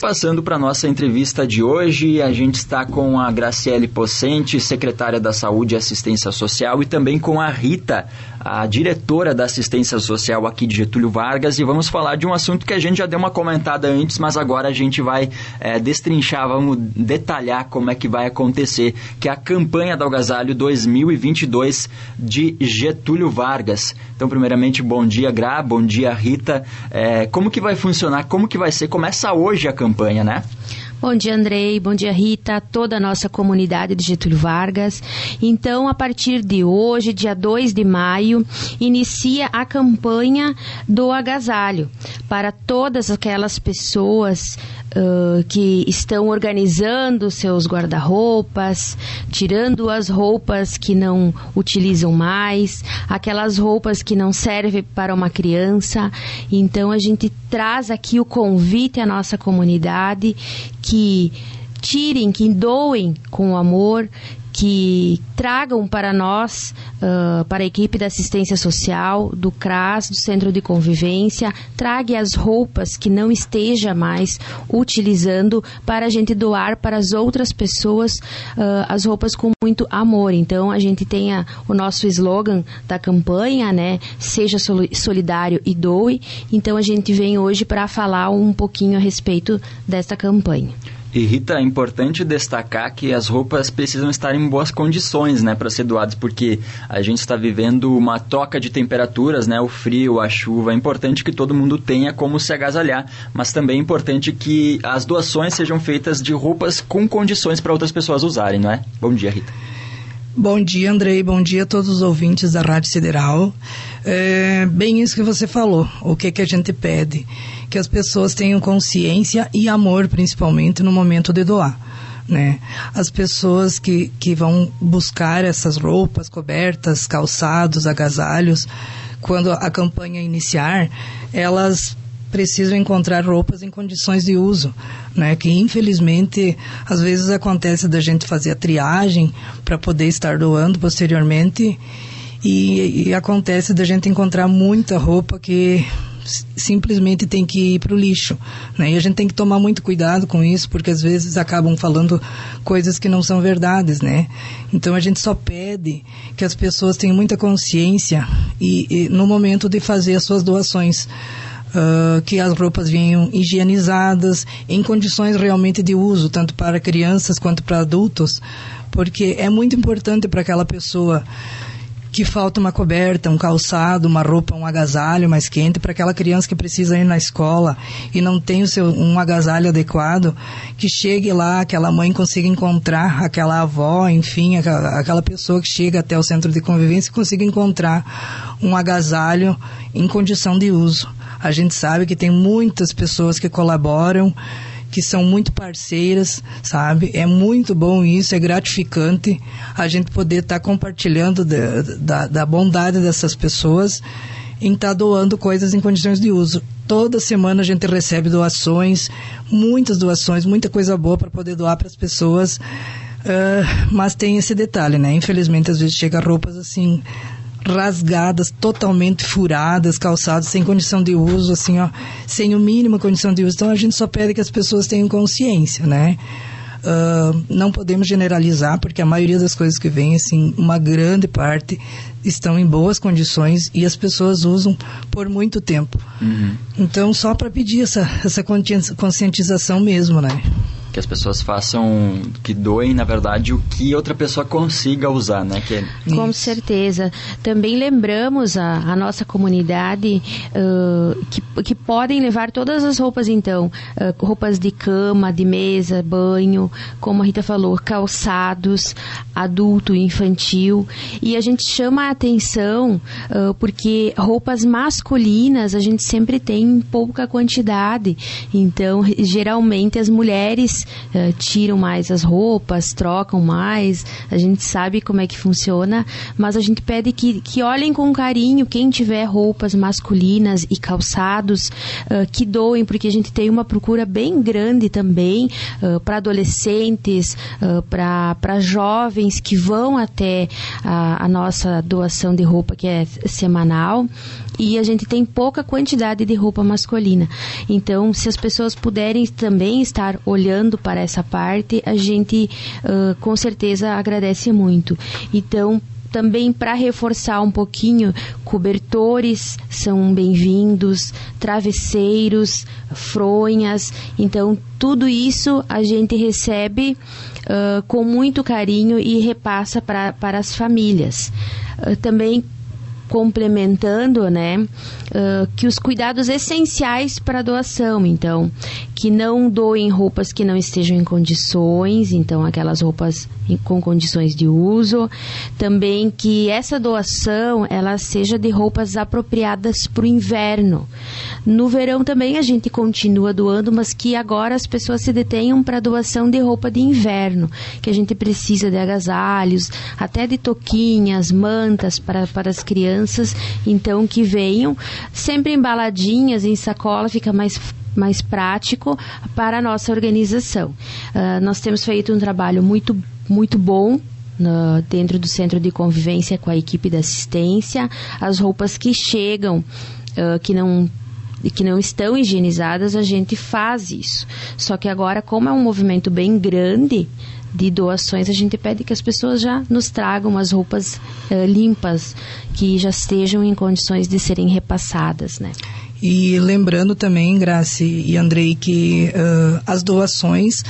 Passando para nossa entrevista de hoje, a gente está com a Graciele Pocente, secretária da Saúde e Assistência Social, e também com a Rita, a diretora da Assistência Social aqui de Getúlio Vargas, e vamos falar de um assunto que a gente já deu uma comentada antes, mas agora a gente vai é, destrinchar, vamos detalhar como é que vai acontecer, que é a campanha do Algasalho 2022 de Getúlio Vargas. Então, primeiramente, bom dia, Gra, bom dia, Rita. É, como que vai funcionar, como que vai ser? Começa hoje a campanha campanha, né? Bom dia, Andrei. Bom dia, Rita. Toda a nossa comunidade de Getúlio Vargas. Então, a partir de hoje, dia 2 de maio, inicia a campanha do agasalho para todas aquelas pessoas que estão organizando seus guarda-roupas, tirando as roupas que não utilizam mais, aquelas roupas que não servem para uma criança. Então, a gente traz aqui o convite à nossa comunidade que tirem, que doem com amor, que tragam para nós, uh, para a equipe da assistência social, do CRAS, do Centro de Convivência, trague as roupas que não esteja mais utilizando para a gente doar para as outras pessoas uh, as roupas com muito amor. Então a gente tem o nosso slogan da campanha, né? Seja solidário e doe. Então a gente vem hoje para falar um pouquinho a respeito desta campanha. E Rita, é importante destacar que as roupas precisam estar em boas condições, né, para ser doadas, porque a gente está vivendo uma troca de temperaturas, né, o frio, a chuva. É importante que todo mundo tenha como se agasalhar, mas também é importante que as doações sejam feitas de roupas com condições para outras pessoas usarem, não é? Bom dia, Rita. Bom dia, Andrei. Bom dia a todos os ouvintes da Rádio Sideral. É bem isso que você falou. O que, que a gente pede? Que as pessoas tenham consciência e amor, principalmente, no momento de doar. Né? As pessoas que, que vão buscar essas roupas, cobertas, calçados, agasalhos, quando a campanha iniciar, elas precisam encontrar roupas em condições de uso, né? Que infelizmente às vezes acontece da gente fazer a triagem para poder estar doando posteriormente e, e acontece da gente encontrar muita roupa que simplesmente tem que ir para o lixo. Né? E a gente tem que tomar muito cuidado com isso, porque às vezes acabam falando coisas que não são verdades. Né? Então a gente só pede que as pessoas tenham muita consciência e, e no momento de fazer as suas doações. Uh, que as roupas venham higienizadas, em condições realmente de uso, tanto para crianças quanto para adultos, porque é muito importante para aquela pessoa que falta uma coberta, um calçado, uma roupa, um agasalho mais quente para aquela criança que precisa ir na escola e não tem o seu, um agasalho adequado, que chegue lá, aquela mãe consiga encontrar aquela avó, enfim, aquela, aquela pessoa que chega até o centro de convivência consiga encontrar um agasalho em condição de uso. A gente sabe que tem muitas pessoas que colaboram, que são muito parceiras, sabe? É muito bom isso, é gratificante a gente poder estar tá compartilhando da, da, da, bondade dessas pessoas em estar tá doando coisas em condições de uso. Toda semana a gente recebe doações, muitas doações, muita coisa boa para poder doar para as pessoas. Uh, mas tem esse detalhe, né? Infelizmente, às vezes chega roupas assim rasgadas, totalmente furadas, calçados sem condição de uso, assim, ó, sem o mínimo condição de uso. Então a gente só pede que as pessoas tenham consciência, né? Uh, não podemos generalizar, porque a maioria das coisas que vem, assim, uma grande parte estão em boas condições e as pessoas usam por muito tempo. Uhum. Então, só para pedir essa, essa conscientização mesmo, né? Que as pessoas façam, que doem, na verdade, o que outra pessoa consiga usar, né? Que é... Com certeza. Também lembramos a, a nossa comunidade uh, que, que podem levar todas as roupas, então, uh, roupas de cama, de mesa, banho, como a Rita falou, calçados, adulto, infantil. E a gente chama a atenção uh, porque roupas masculinas a gente sempre tem em pouca quantidade. Então, geralmente as mulheres uh, tiram mais as roupas, trocam mais, a gente sabe como é que funciona, mas a gente pede que, que olhem com carinho quem tiver roupas masculinas e calçados, uh, que doem, porque a gente tem uma procura bem grande também para adolescentes, para jovens que vão até a, a nossa doação de roupa que é semanal e a gente tem pouca quantidade de roupa masculina. Então, se as pessoas puderem também estar olhando para essa parte, a gente uh, com certeza agradece muito. Então, também para reforçar um pouquinho, cobertores são bem-vindos, travesseiros, fronhas. Então, tudo isso a gente recebe uh, com muito carinho e repassa para as famílias. Uh, também complementando, né, uh, que os cuidados essenciais para a doação, então, que não doem roupas que não estejam em condições, então aquelas roupas com condições de uso, também que essa doação ela seja de roupas apropriadas para o inverno. No verão também a gente continua doando, mas que agora as pessoas se detenham para doação de roupa de inverno, que a gente precisa de agasalhos, até de toquinhas, mantas para, para as crianças, então que venham sempre embaladinhas em sacola, fica mais mais prático para a nossa organização. Uh, nós temos feito um trabalho muito, muito bom no, dentro do centro de convivência com a equipe da assistência. As roupas que chegam, uh, que não que não estão higienizadas, a gente faz isso. Só que agora, como é um movimento bem grande de doações, a gente pede que as pessoas já nos tragam as roupas uh, limpas, que já estejam em condições de serem repassadas, né? E lembrando também, Grace e Andrei, que uh, as doações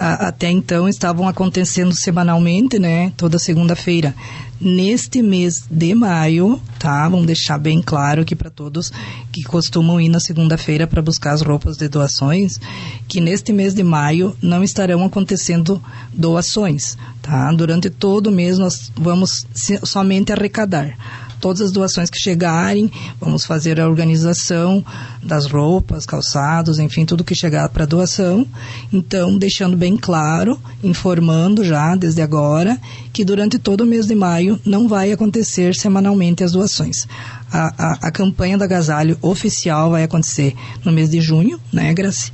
a, até então estavam acontecendo semanalmente, né? Toda segunda-feira. Neste mês de maio, tá? Vamos deixar bem claro aqui para todos que costumam ir na segunda-feira para buscar as roupas de doações, que neste mês de maio não estarão acontecendo doações, tá? Durante todo o mês nós vamos somente arrecadar todas as doações que chegarem, vamos fazer a organização das roupas, calçados, enfim, tudo que chegar para doação. Então, deixando bem claro, informando já desde agora, que durante todo o mês de maio não vai acontecer semanalmente as doações. A, a, a campanha da agasalho oficial vai acontecer no mês de junho, né, Graci?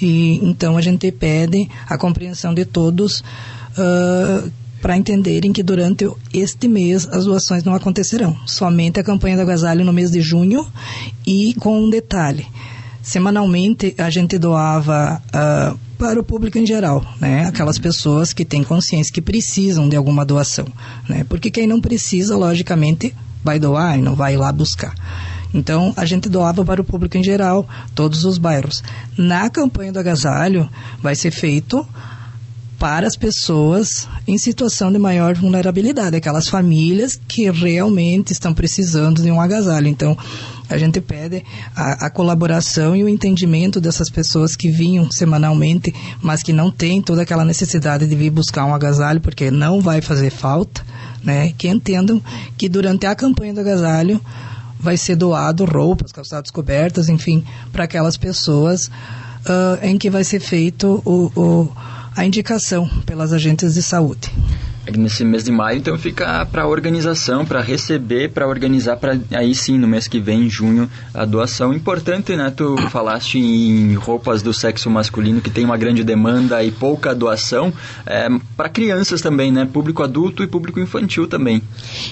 E então a gente pede a compreensão de todos uh, para entenderem que durante este mês as doações não acontecerão. Somente a campanha do agasalho no mês de junho e com um detalhe. Semanalmente a gente doava uh, para o público em geral, né? Aquelas pessoas que têm consciência que precisam de alguma doação, né? Porque quem não precisa, logicamente, vai doar e não vai lá buscar. Então, a gente doava para o público em geral, todos os bairros. Na campanha do agasalho, vai ser feito para as pessoas em situação de maior vulnerabilidade, aquelas famílias que realmente estão precisando de um agasalho. Então, a gente pede a, a, colaboração e o entendimento dessas pessoas que vinham semanalmente, mas que não têm toda aquela necessidade de vir buscar um agasalho, porque não vai fazer falta, né? Que entendam que durante a campanha do agasalho vai ser doado roupas, calçados cobertas, enfim, para aquelas pessoas uh, em que vai ser feito o, o a indicação pelas agentes de saúde. É nesse mês de maio, então fica para organização, para receber, para organizar, para aí sim, no mês que vem, em junho, a doação. Importante, né? Tu falaste em roupas do sexo masculino que tem uma grande demanda e pouca doação. É, para crianças também, né? Público adulto e público infantil também.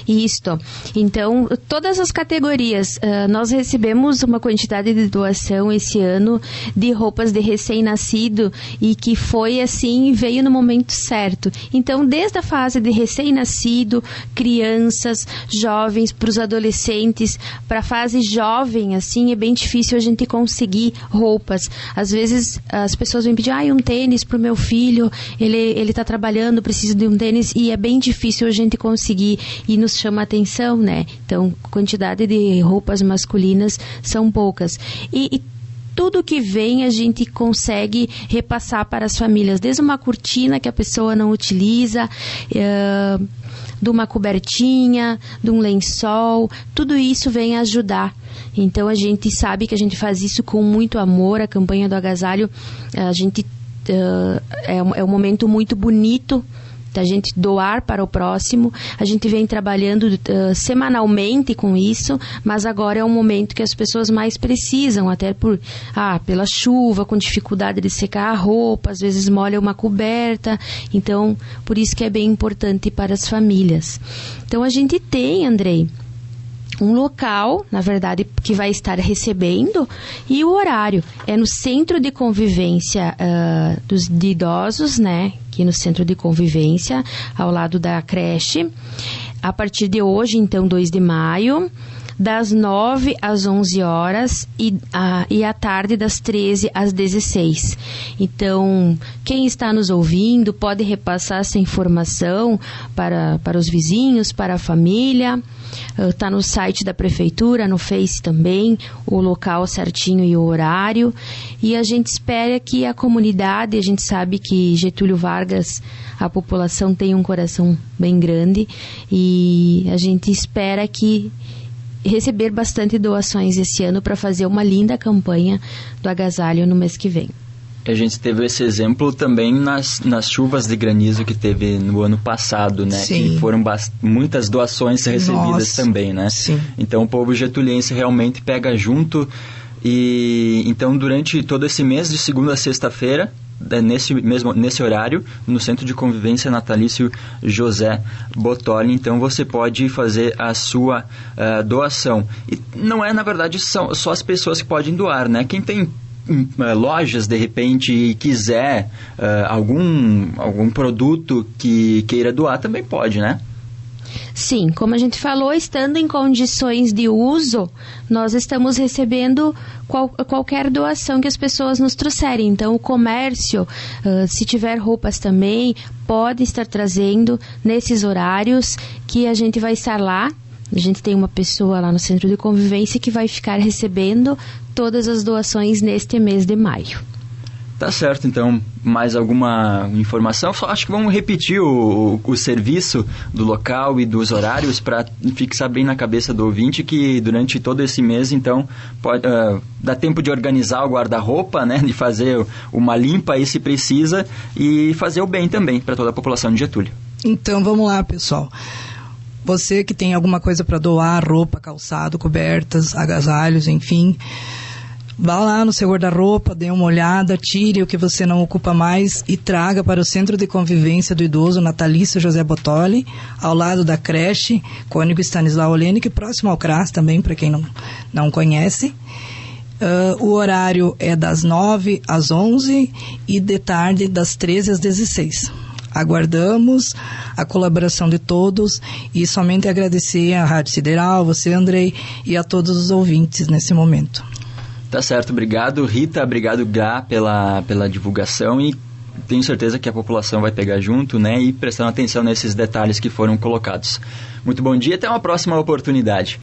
Isto. Então, todas as categorias. Uh, nós recebemos uma quantidade de doação esse ano de roupas de recém-nascido e que foi assim, veio no momento certo. Então, desde a fase de recém-nascido, crianças, jovens, para os adolescentes, para a fase jovem, assim, é bem difícil a gente conseguir roupas. Às vezes as pessoas vêm pedir, ah, um tênis para o meu filho, ele ele está trabalhando, precisa de um tênis e é bem difícil a gente conseguir e nos chama atenção, né? Então, quantidade de roupas masculinas são poucas. E, e tudo que vem a gente consegue repassar para as famílias, desde uma cortina que a pessoa não utiliza, uh, de uma cobertinha, de um lençol, tudo isso vem ajudar. Então a gente sabe que a gente faz isso com muito amor. A campanha do agasalho, a gente uh, é, é um momento muito bonito da gente doar para o próximo. A gente vem trabalhando uh, semanalmente com isso, mas agora é um momento que as pessoas mais precisam, até por ah, pela chuva, com dificuldade de secar a roupa, às vezes molha uma coberta. Então, por isso que é bem importante para as famílias. Então, a gente tem, Andrei, um local, na verdade, que vai estar recebendo e o horário é no centro de convivência uh, dos de idosos, né? Aqui no centro de convivência, ao lado da creche. A partir de hoje, então, 2 de maio, das 9 às 11 horas e, a, e à tarde das 13 às 16. Então, quem está nos ouvindo pode repassar essa informação para, para os vizinhos, para a família. Está uh, no site da prefeitura, no Face também, o local certinho e o horário. E a gente espera que a comunidade, a gente sabe que Getúlio Vargas, a população tem um coração bem grande e a gente espera que receber bastante doações esse ano para fazer uma linda campanha do agasalho no mês que vem. A gente teve esse exemplo também nas, nas chuvas de granizo que teve no ano passado, né? Sim. Que foram muitas doações recebidas Nossa. também, né? Sim. Então o povo getuliense realmente pega junto e então durante todo esse mês de segunda a sexta-feira nesse mesmo nesse horário no Centro de Convivência Natalício José Botoli. Então você pode fazer a sua uh, doação. E não é na verdade são só as pessoas que podem doar, né? Quem tem hum, eh, lojas de repente e quiser uh, algum algum produto que queira doar também pode, né? Sim, como a gente falou, estando em condições de uso, nós estamos recebendo qual, qualquer doação que as pessoas nos trouxerem. Então, o comércio, uh, se tiver roupas também, pode estar trazendo nesses horários que a gente vai estar lá. A gente tem uma pessoa lá no centro de convivência que vai ficar recebendo todas as doações neste mês de maio. Tá certo, então, mais alguma informação? Só acho que vamos repetir o, o, o serviço do local e dos horários para fixar bem na cabeça do ouvinte que durante todo esse mês, então, pode, uh, dá tempo de organizar o guarda-roupa, né, de fazer uma limpa aí se precisa e fazer o bem também para toda a população de Getúlio. Então, vamos lá, pessoal. Você que tem alguma coisa para doar, roupa, calçado, cobertas, agasalhos, enfim Vá lá no seu guarda-roupa, dê uma olhada, tire o que você não ocupa mais e traga para o Centro de Convivência do Idoso Natalício José Botoli, ao lado da creche Cônigo Stanislau Olenik, próximo ao CRAS também, para quem não, não conhece. Uh, o horário é das 9 às 11 e de tarde das 13 às 16. Aguardamos a colaboração de todos e somente agradecer à Rádio Sideral, você, Andrei, e a todos os ouvintes nesse momento. Tá certo, obrigado Rita, obrigado Gá pela, pela divulgação e tenho certeza que a população vai pegar junto, né, e prestando atenção nesses detalhes que foram colocados. Muito bom dia, até uma próxima oportunidade.